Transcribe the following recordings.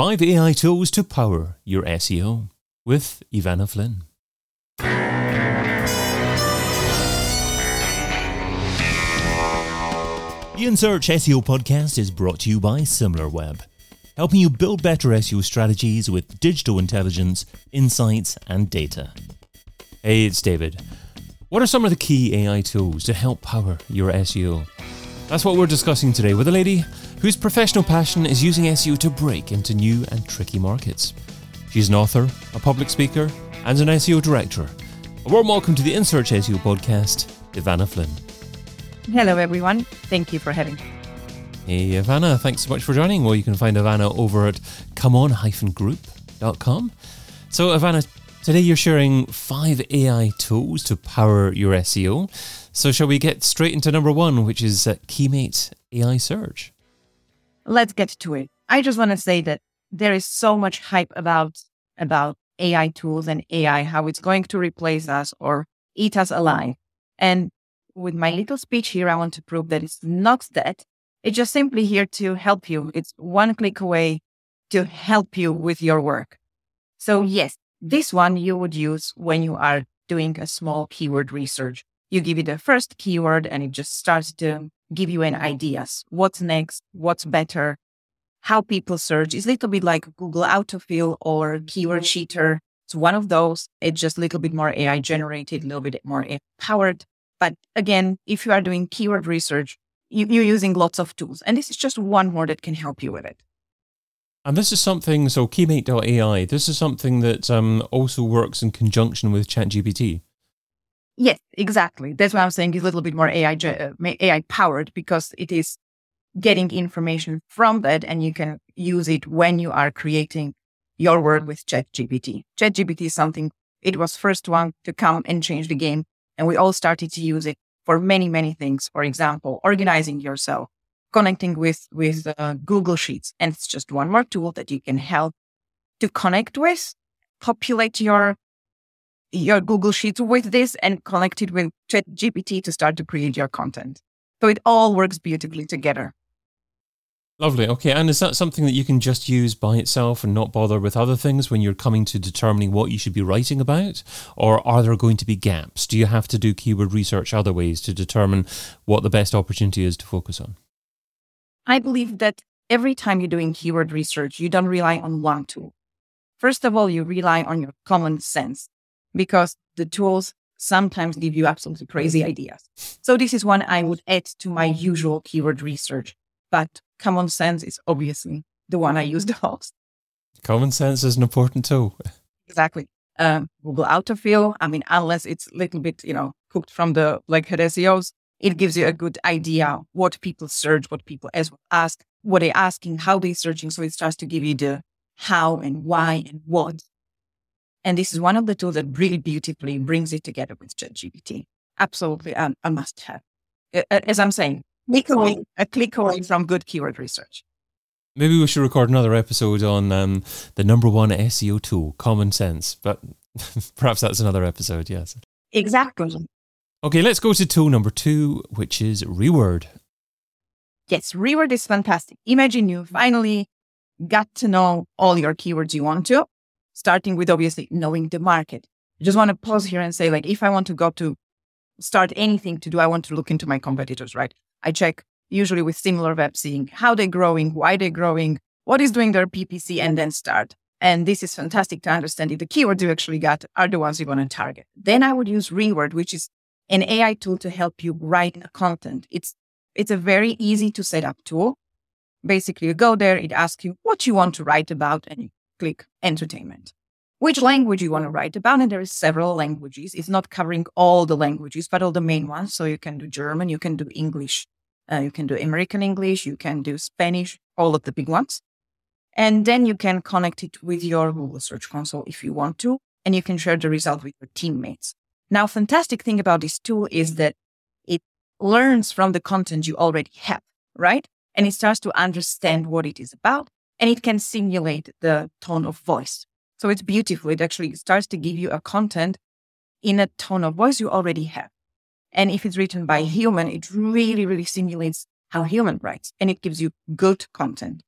Five AI tools to power your SEO with Ivana Flynn. The InSearch SEO podcast is brought to you by SimilarWeb, helping you build better SEO strategies with digital intelligence, insights, and data. Hey, it's David. What are some of the key AI tools to help power your SEO? That's what we're discussing today with a lady whose professional passion is using SEO to break into new and tricky markets. She's an author, a public speaker, and an SEO director. A warm welcome to the In InSearch SEO podcast, Ivana Flynn. Hello, everyone. Thank you for having me. Hey, Ivana, thanks so much for joining. Well, you can find Ivana over at comeon-group.com. So, Ivana, today you're sharing five AI tools to power your SEO. So, shall we get straight into number one, which is uh, Keymate AI Search? Let's get to it. I just want to say that there is so much hype about about AI tools and AI, how it's going to replace us or eat us alive. And with my little speech here, I want to prove that it's not that. It's just simply here to help you. It's one click away to help you with your work. So yes, this one you would use when you are doing a small keyword research. You give it the first keyword and it just starts to give you an ideas. What's next? What's better? How people search is a little bit like Google autofill or Keyword Sheeter. It's one of those. It's just a little bit more AI generated, a little bit more AI powered. But again, if you are doing keyword research, you, you're using lots of tools. And this is just one more that can help you with it. And this is something, so Keymate.ai, this is something that um, also works in conjunction with ChatGPT. Yes, exactly. That's why I'm saying it's a little bit more AI, uh, AI powered because it is getting information from that and you can use it when you are creating your work with ChatGPT. ChatGPT is something, it was first one to come and change the game and we all started to use it for many, many things. For example, organizing yourself, connecting with, with uh, Google Sheets. And it's just one more tool that you can help to connect with, populate your, your Google Sheets with this and connect it with ChatGPT to start to create your content. So it all works beautifully together. Lovely. Okay. And is that something that you can just use by itself and not bother with other things when you're coming to determining what you should be writing about? Or are there going to be gaps? Do you have to do keyword research other ways to determine what the best opportunity is to focus on? I believe that every time you're doing keyword research, you don't rely on one tool. First of all, you rely on your common sense because the tools sometimes give you absolutely crazy ideas. So this is one I would add to my usual keyword research. But common sense is obviously the one I use the most. Common sense is an important tool. Exactly. Um, Google autofill. I mean, unless it's a little bit, you know, cooked from the like head SEOs, it gives you a good idea what people search, what people ask, what they're asking, how they're searching. So it starts to give you the how and why and what. And this is one of the tools that really beautifully brings it together with ChatGPT. Absolutely a, a must have. As I'm saying, click away, a click away from good keyword research. Maybe we should record another episode on um, the number one SEO tool, common sense. But perhaps that's another episode, yes. Exactly. Okay, let's go to tool number two, which is Reword. Yes, Reword is fantastic. Imagine you finally got to know all your keywords you want to, starting with obviously knowing the market. I just want to pause here and say, like, if I want to go to start anything to do, I want to look into my competitors, right? I check usually with SimilarWeb seeing how they're growing, why they're growing, what is doing their PPC, and then start. And this is fantastic to understand if the keywords you actually got are the ones you want to target. Then I would use Reword, which is an AI tool to help you write content. It's it's a very easy to set up tool. Basically, you go there, it asks you what you want to write about, and you click entertainment. Which language you want to write about, and there is several languages. It's not covering all the languages, but all the main ones. So you can do German, you can do English, uh, you can do American English, you can do Spanish, all of the big ones. And then you can connect it with your Google Search Console if you want to, and you can share the result with your teammates. Now, fantastic thing about this tool is that it learns from the content you already have, right? And it starts to understand what it is about and it can simulate the tone of voice. So it's beautiful. It actually starts to give you a content in a tone of voice you already have. And if it's written by a human, it really, really simulates how human writes and it gives you good content.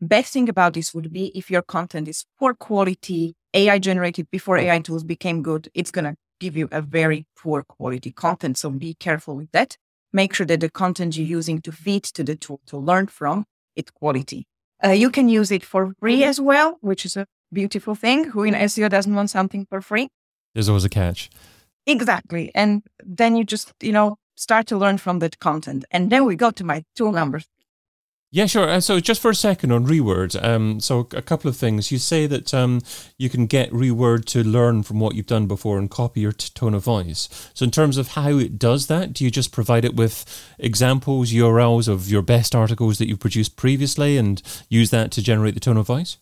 best thing about this would be if your content is poor quality, AI generated before AI tools became good, it's going to give you a very poor quality content. So be careful with that. Make sure that the content you're using to feed to the tool to learn from, it's quality. Uh, you can use it for free as well, which is a beautiful thing. Who in SEO doesn't want something for free? There's always a catch. Exactly. And then you just, you know, start to learn from that content. And then we go to my tool number yeah, sure. Uh, so just for a second on Reword, um, so a couple of things. You say that um, you can get Reword to learn from what you've done before and copy your t- tone of voice. So in terms of how it does that, do you just provide it with examples, URLs of your best articles that you've produced previously and use that to generate the tone of voice?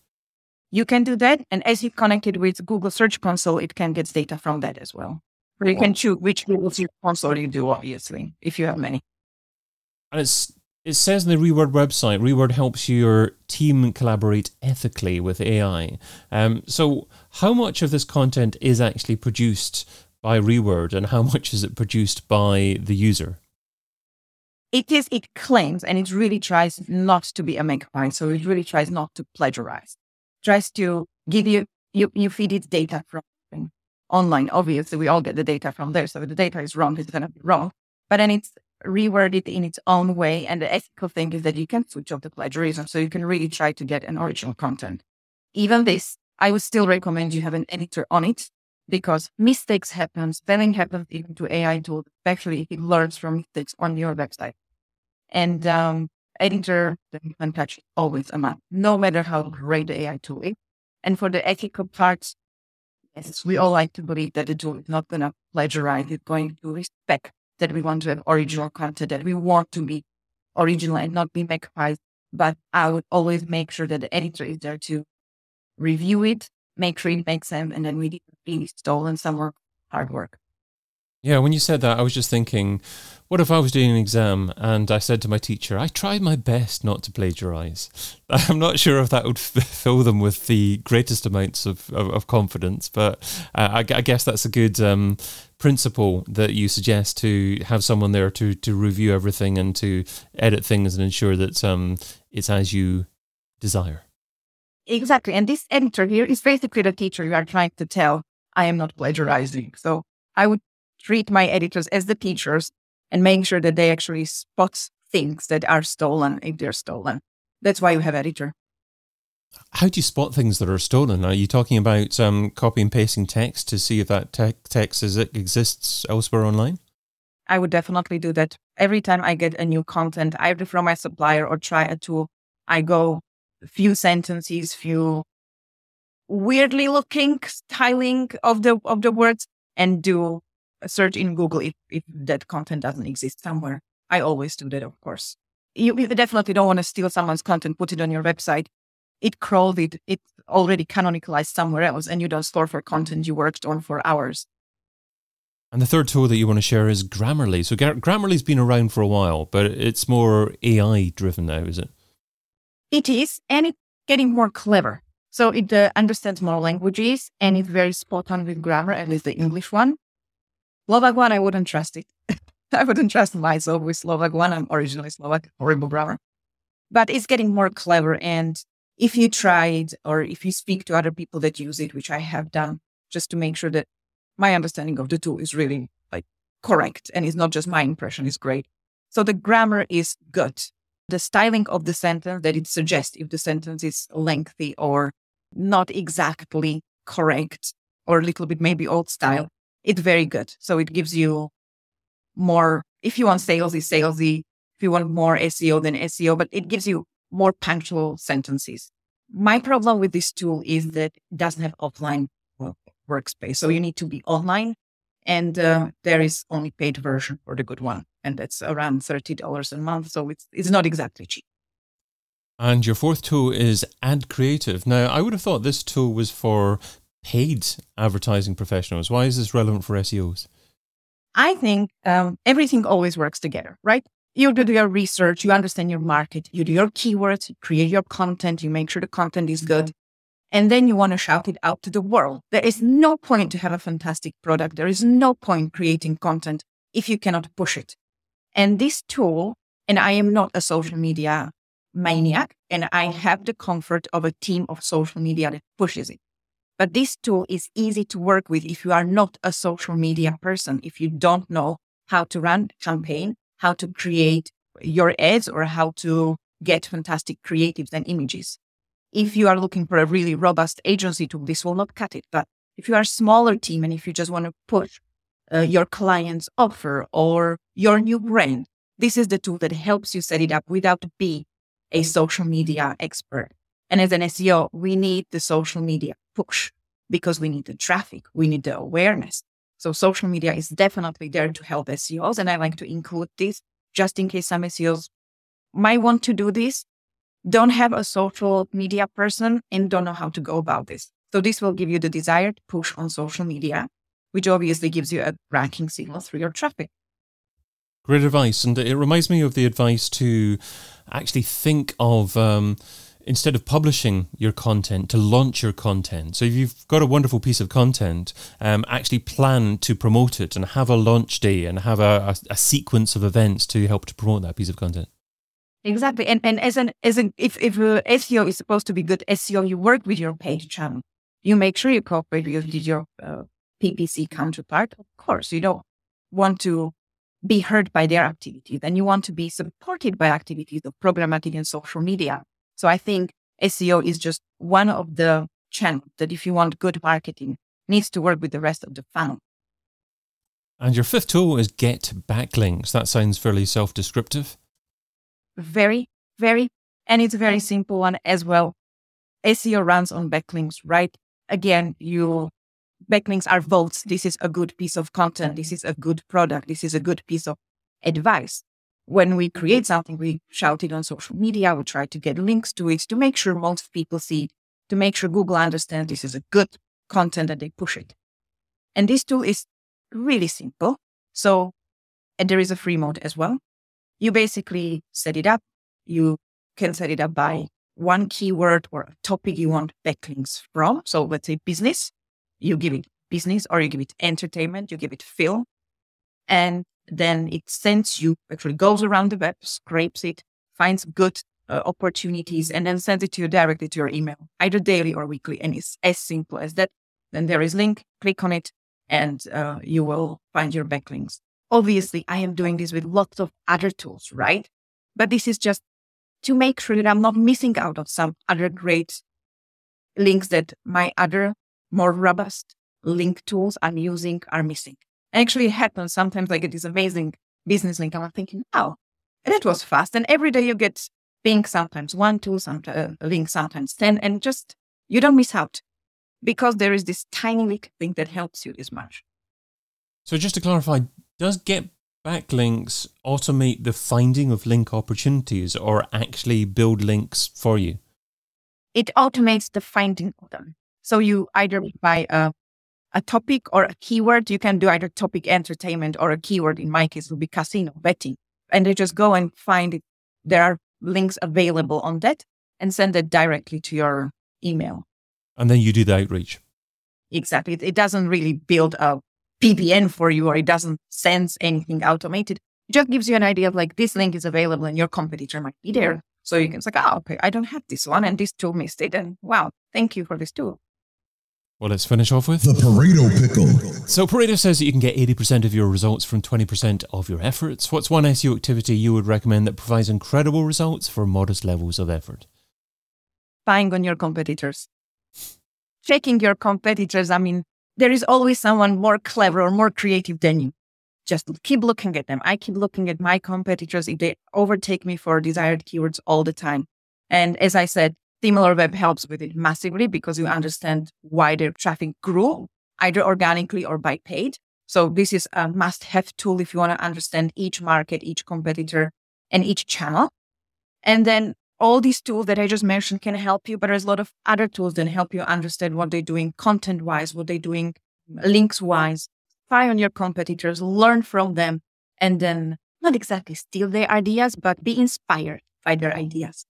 You can do that. And as you connect it with Google Search Console, it can get data from that as well. You can choose which Google Search Console you do, obviously, if you have many. And it's it says in the Reword website, Reword helps your team collaborate ethically with AI. Um, so, how much of this content is actually produced by Reword, and how much is it produced by the user? It is. It claims, and it really tries not to be a makerbine. So it really tries not to plagiarize. Tries to give you you you feed it data from online. Obviously, we all get the data from there. So the data is wrong, it's going to be wrong. But then it's reword it in its own way. And the ethical thing is that you can switch off the plagiarism. So you can really try to get an original content. Even this, I would still recommend you have an editor on it because mistakes happen, spelling happens even to AI tools, especially if it learns from mistakes on your website. And um, editor, the human touch is always a must, no matter how great the AI tool is. And for the ethical parts, yes, we all like to believe that the tool is not going to plagiarize, it's going to respect that we want to have original content, that we want to be original and not be magpies. But I would always make sure that the editor is there to review it, make sure it makes sense, and then we didn't really stolen some work, hard work. Yeah, when you said that, I was just thinking, what if I was doing an exam and I said to my teacher, I tried my best not to plagiarize? I'm not sure if that would f- fill them with the greatest amounts of, of, of confidence, but uh, I, I, guess that's a good um, principle that you suggest to have someone there to, to review everything and to edit things and ensure that um, it's as you desire. Exactly. And this editor here is basically the teacher you are trying to tell, I am not plagiarizing. So I would treat my editors as the teachers and make sure that they actually spot things that are stolen if they're stolen. That's why you have editor. How do you spot things that are stolen? Are you talking about um, copy and pasting text to see if that te- text is, exists elsewhere online? I would definitely do that. Every time I get a new content, either from my supplier or try a tool, I go a few sentences, few weirdly looking styling of the of the words and do search in Google if, if that content doesn't exist somewhere. I always do that, of course. You, you definitely don't want to steal someone's content, put it on your website. It crawled it, it's already canonicalized somewhere else, and you don't store for content you worked on for hours. And the third tool that you want to share is Grammarly. So Grammarly's been around for a while, but it's more AI driven now, is it? It is, and it's getting more clever. So it uh, understands more languages and it's very spot on with grammar, at least the English one. Slovak one, I wouldn't trust it. I wouldn't trust myself with Slovak one. I'm originally Slovak, horrible grammar. But it's getting more clever. And if you try it or if you speak to other people that use it, which I have done, just to make sure that my understanding of the tool is really like correct and it's not just my impression is great. So the grammar is good. The styling of the sentence that it suggests if the sentence is lengthy or not exactly correct or a little bit maybe old style it's very good. So it gives you more, if you want salesy, salesy, if you want more SEO than SEO, but it gives you more punctual sentences. My problem with this tool is that it doesn't have offline workspace. So you need to be online and uh, there is only paid version for the good one. And that's around $30 a month. So it's, it's not exactly cheap. And your fourth tool is Ad Creative. Now, I would have thought this tool was for paid advertising professionals? Why is this relevant for SEOs? I think um, everything always works together, right? You do your research, you understand your market, you do your keywords, you create your content, you make sure the content is good, and then you want to shout it out to the world. There is no point to have a fantastic product. There is no point creating content if you cannot push it. And this tool, and I am not a social media maniac and I have the comfort of a team of social media that pushes it. But this tool is easy to work with if you are not a social media person, if you don't know how to run a campaign, how to create your ads, or how to get fantastic creatives and images. If you are looking for a really robust agency tool, this will not cut it. But if you are a smaller team and if you just want to push uh, your client's offer or your new brand, this is the tool that helps you set it up without being a social media expert. And as an SEO, we need the social media push because we need the traffic, we need the awareness. So social media is definitely there to help SEOs. And I like to include this just in case some SEOs might want to do this, don't have a social media person and don't know how to go about this. So this will give you the desired push on social media, which obviously gives you a ranking signal through your traffic. Great advice. And it reminds me of the advice to actually think of um, instead of publishing your content, to launch your content. So if you've got a wonderful piece of content, um, actually plan to promote it and have a launch day and have a, a, a sequence of events to help to promote that piece of content. Exactly. And and as an as an if if uh, SEO is supposed to be good SEO, you work with your paid channel. You make sure you cooperate with your uh, PPC counterpart. Of course, you don't want to be heard by their activities, and you want to be supported by activities of programmatic and social media. So I think SEO is just one of the channels that, if you want good marketing, needs to work with the rest of the funnel. And your fifth tool is get backlinks. That sounds fairly self-descriptive very, very, and it's a very simple one as well. SEO runs on backlinks, right? Again, you backlinks are votes. This is a good piece of content. This is a good product. This is a good piece of advice. When we create something, we shout it on social media. We try to get links to it to make sure most people see to make sure Google understands this is a good content and they push it. And this tool is really simple. So, and there is a free mode as well you basically set it up. You can set it up by one keyword or a topic you want backlinks from. So let's say business, you give it business or you give it entertainment, you give it film. And then it sends you, actually goes around the web, scrapes it, finds good uh, opportunities, and then sends it to you directly to your email, either daily or weekly. And it's as simple as that. Then there is link, click on it, and uh, you will find your backlinks. Obviously, I am doing this with lots of other tools, right? But this is just to make sure that I'm not missing out on some other great links that my other more robust link tools I'm using are missing. Actually, happens sometimes. I get this amazing business link, I'm thinking, oh, and it was fast. And every day you get ping sometimes one two, sometimes uh, link, sometimes ten, and just you don't miss out because there is this tiny little thing that helps you this much. So just to clarify, does get backlinks automate the finding of link opportunities or actually build links for you? It automates the finding of them. So you either by a, a topic or a keyword, you can do either topic entertainment or a keyword. In my case, would be casino betting. And they just go and find it. There are links available on that and send it directly to your email. And then you do the outreach. Exactly. It, it doesn't really build a PBN for you or it doesn't sense anything automated. It just gives you an idea of like this link is available and your competitor might be there. So you can say, oh, okay, I don't have this one and this tool missed it. And wow, thank you for this tool. Well, let's finish off with the Pareto Pickle. So, Pareto says that you can get 80% of your results from 20% of your efforts. What's one SEO activity you would recommend that provides incredible results for modest levels of effort? Spying on your competitors. Checking your competitors. I mean, there is always someone more clever or more creative than you. Just keep looking at them. I keep looking at my competitors if they overtake me for desired keywords all the time. And as I said, SimilarWeb helps with it massively because you understand why their traffic grew, either organically or by paid. So this is a must have tool if you want to understand each market, each competitor, and each channel. And then all these tools that I just mentioned can help you, but there's a lot of other tools that help you understand what they're doing content wise, what they're doing links wise. Spy on your competitors, learn from them, and then not exactly steal their ideas, but be inspired by their ideas.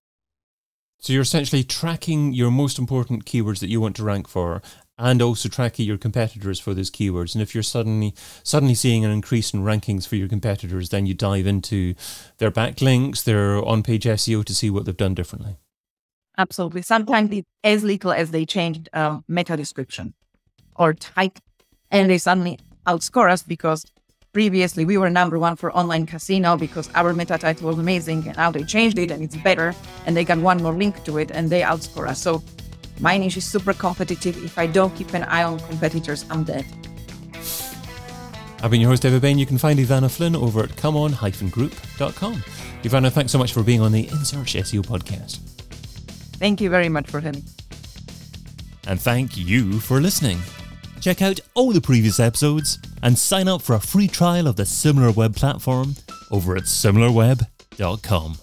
So you're essentially tracking your most important keywords that you want to rank for and also tracking your competitors for those keywords. And if you're suddenly suddenly seeing an increase in rankings for your competitors, then you dive into their backlinks, their on-page SEO to see what they've done differently. Absolutely. Sometimes it's as little as they changed um, meta description or type, and they suddenly outscore us because previously we were number one for online casino because our meta title was amazing, and now they changed it and it's better, and they got one more link to it, and they outscore us. So my niche is super competitive. If I don't keep an eye on competitors, I'm dead. I've been your host, David Bain. You can find Ivana Flynn over at comeon-group.com. Ivana, thanks so much for being on the In Search SEO podcast. Thank you very much for having And thank you for listening. Check out all the previous episodes and sign up for a free trial of the SimilarWeb platform over at similarweb.com.